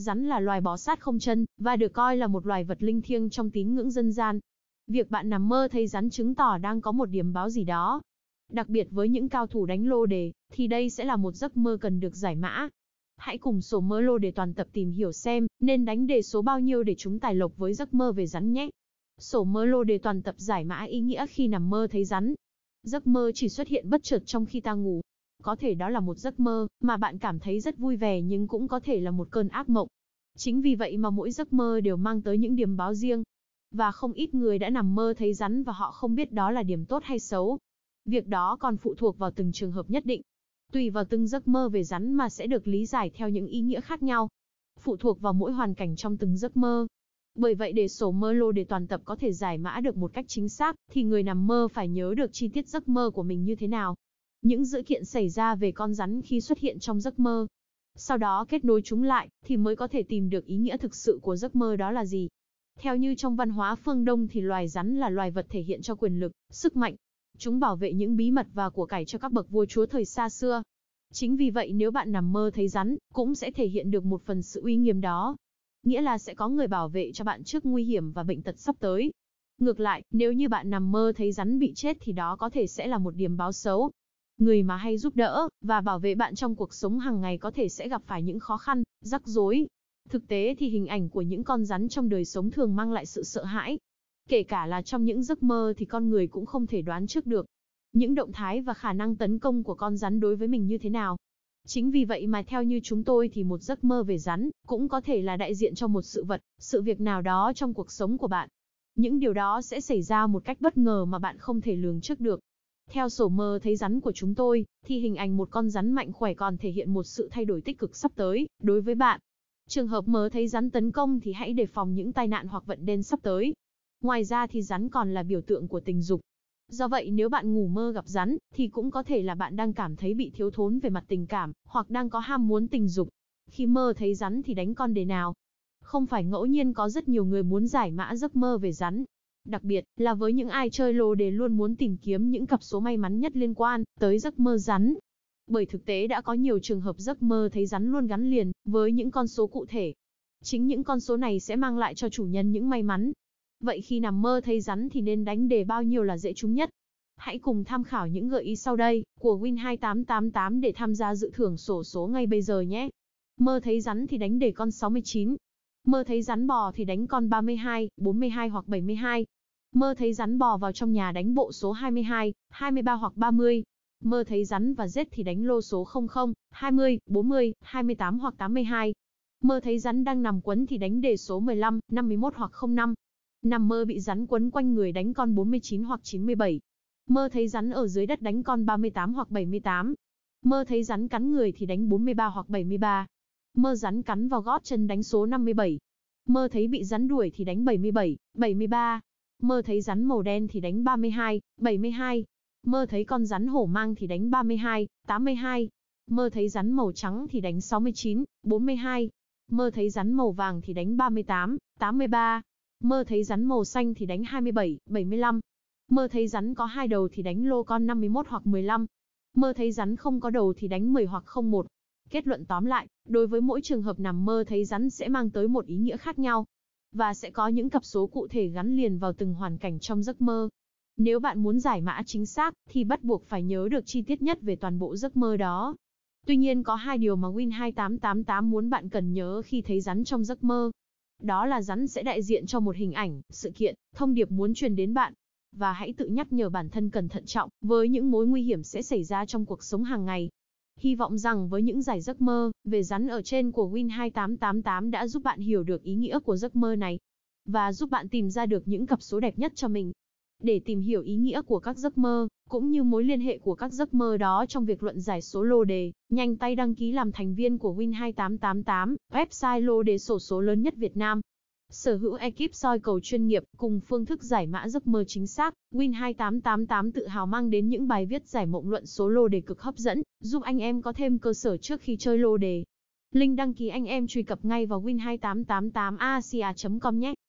Rắn là loài bò sát không chân, và được coi là một loài vật linh thiêng trong tín ngưỡng dân gian. Việc bạn nằm mơ thấy rắn chứng tỏ đang có một điểm báo gì đó. Đặc biệt với những cao thủ đánh lô đề, thì đây sẽ là một giấc mơ cần được giải mã. Hãy cùng sổ mơ lô đề toàn tập tìm hiểu xem, nên đánh đề số bao nhiêu để chúng tài lộc với giấc mơ về rắn nhé. Sổ mơ lô đề toàn tập giải mã ý nghĩa khi nằm mơ thấy rắn. Giấc mơ chỉ xuất hiện bất chợt trong khi ta ngủ. Có thể đó là một giấc mơ mà bạn cảm thấy rất vui vẻ nhưng cũng có thể là một cơn ác mộng. Chính vì vậy mà mỗi giấc mơ đều mang tới những điểm báo riêng. Và không ít người đã nằm mơ thấy rắn và họ không biết đó là điểm tốt hay xấu. Việc đó còn phụ thuộc vào từng trường hợp nhất định. Tùy vào từng giấc mơ về rắn mà sẽ được lý giải theo những ý nghĩa khác nhau. Phụ thuộc vào mỗi hoàn cảnh trong từng giấc mơ. Bởi vậy để sổ mơ lô để toàn tập có thể giải mã được một cách chính xác, thì người nằm mơ phải nhớ được chi tiết giấc mơ của mình như thế nào. Những dữ kiện xảy ra về con rắn khi xuất hiện trong giấc mơ. Sau đó kết nối chúng lại, thì mới có thể tìm được ý nghĩa thực sự của giấc mơ đó là gì. Theo như trong văn hóa phương Đông thì loài rắn là loài vật thể hiện cho quyền lực, sức mạnh. Chúng bảo vệ những bí mật và của cải cho các bậc vua chúa thời xa xưa. Chính vì vậy nếu bạn nằm mơ thấy rắn, cũng sẽ thể hiện được một phần sự uy nghiêm đó. Nghĩa là sẽ có người bảo vệ cho bạn trước nguy hiểm và bệnh tật sắp tới. Ngược lại, nếu như bạn nằm mơ thấy rắn bị chết thì đó có thể sẽ là một điểm báo xấu. Người mà hay giúp đỡ, và bảo vệ bạn trong cuộc sống hàng ngày có thể sẽ gặp phải những khó khăn, rắc rối. Thực tế thì hình ảnh của những con rắn trong đời sống thường mang lại sự sợ hãi. Kể cả là trong những giấc mơ thì con người cũng không thể đoán trước được những động thái và khả năng tấn công của con rắn đối với mình như thế nào. Chính vì vậy mà theo như chúng tôi thì một giấc mơ về rắn cũng có thể là đại diện cho một sự vật, sự việc nào đó trong cuộc sống của bạn. Những điều đó sẽ xảy ra một cách bất ngờ mà bạn không thể lường trước được. Theo sổ mơ thấy rắn của chúng tôi, thì hình ảnh một con rắn mạnh khỏe còn thể hiện một sự thay đổi tích cực sắp tới, đối với bạn. Trường hợp mơ thấy rắn tấn công thì hãy đề phòng những tai nạn hoặc vận đen sắp tới. Ngoài ra thì rắn còn là biểu tượng của tình dục. Do vậy nếu bạn ngủ mơ gặp rắn, thì cũng có thể là bạn đang cảm thấy bị thiếu thốn về mặt tình cảm, hoặc đang có ham muốn tình dục. Khi mơ thấy rắn thì đánh con đề nào. Không phải ngẫu nhiên có rất nhiều người muốn giải mã giấc mơ về rắn. Đặc biệt là với những ai chơi lô đề luôn muốn tìm kiếm những cặp số may mắn nhất liên quan tới giấc mơ rắn. Bởi thực tế đã có nhiều trường hợp giấc mơ thấy rắn luôn gắn liền với những con số cụ thể. Chính những con số này sẽ mang lại cho chủ nhân những may mắn, Vậy khi nằm mơ thấy rắn thì nên đánh đề bao nhiêu là dễ trúng nhất? Hãy cùng tham khảo những gợi ý sau đây của Win2888 để tham gia dự thưởng sổ số ngay bây giờ nhé. Mơ thấy rắn thì đánh đề con 69. Mơ thấy rắn bò thì đánh con 32, 42 hoặc 72. Mơ thấy rắn bò vào trong nhà đánh bộ số 22, 23 hoặc 30. Mơ thấy rắn và rết thì đánh lô số 00, 20, 40, 28 hoặc 82. Mơ thấy rắn đang nằm quấn thì đánh đề số 15, 51 hoặc 05. Nằm mơ bị rắn quấn quanh người đánh con 49 hoặc 97. Mơ thấy rắn ở dưới đất đánh con 38 hoặc 78. Mơ thấy rắn cắn người thì đánh 43 hoặc 73. Mơ rắn cắn vào gót chân đánh số 57. Mơ thấy bị rắn đuổi thì đánh 77, 73. Mơ thấy rắn màu đen thì đánh 32, 72. Mơ thấy con rắn hổ mang thì đánh 32, 82. Mơ thấy rắn màu trắng thì đánh 69, 42. Mơ thấy rắn màu vàng thì đánh 38, 83. Mơ thấy rắn màu xanh thì đánh 27, 75. Mơ thấy rắn có hai đầu thì đánh lô con 51 hoặc 15. Mơ thấy rắn không có đầu thì đánh 10 hoặc 01. Kết luận tóm lại, đối với mỗi trường hợp nằm mơ thấy rắn sẽ mang tới một ý nghĩa khác nhau. Và sẽ có những cặp số cụ thể gắn liền vào từng hoàn cảnh trong giấc mơ. Nếu bạn muốn giải mã chính xác, thì bắt buộc phải nhớ được chi tiết nhất về toàn bộ giấc mơ đó. Tuy nhiên có hai điều mà Win2888 muốn bạn cần nhớ khi thấy rắn trong giấc mơ. Đó là rắn sẽ đại diện cho một hình ảnh, sự kiện, thông điệp muốn truyền đến bạn. Và hãy tự nhắc nhở bản thân cần thận trọng với những mối nguy hiểm sẽ xảy ra trong cuộc sống hàng ngày. Hy vọng rằng với những giải giấc mơ về rắn ở trên của Win2888 đã giúp bạn hiểu được ý nghĩa của giấc mơ này và giúp bạn tìm ra được những cặp số đẹp nhất cho mình. Để tìm hiểu ý nghĩa của các giấc mơ, cũng như mối liên hệ của các giấc mơ đó trong việc luận giải số lô đề, nhanh tay đăng ký làm thành viên của Win2888, website lô đề sổ số lớn nhất Việt Nam. Sở hữu ekip soi cầu chuyên nghiệp cùng phương thức giải mã giấc mơ chính xác, Win2888 tự hào mang đến những bài viết giải mộng luận số lô đề cực hấp dẫn, giúp anh em có thêm cơ sở trước khi chơi lô đề. Link đăng ký anh em truy cập ngay vào win2888asia.com nhé.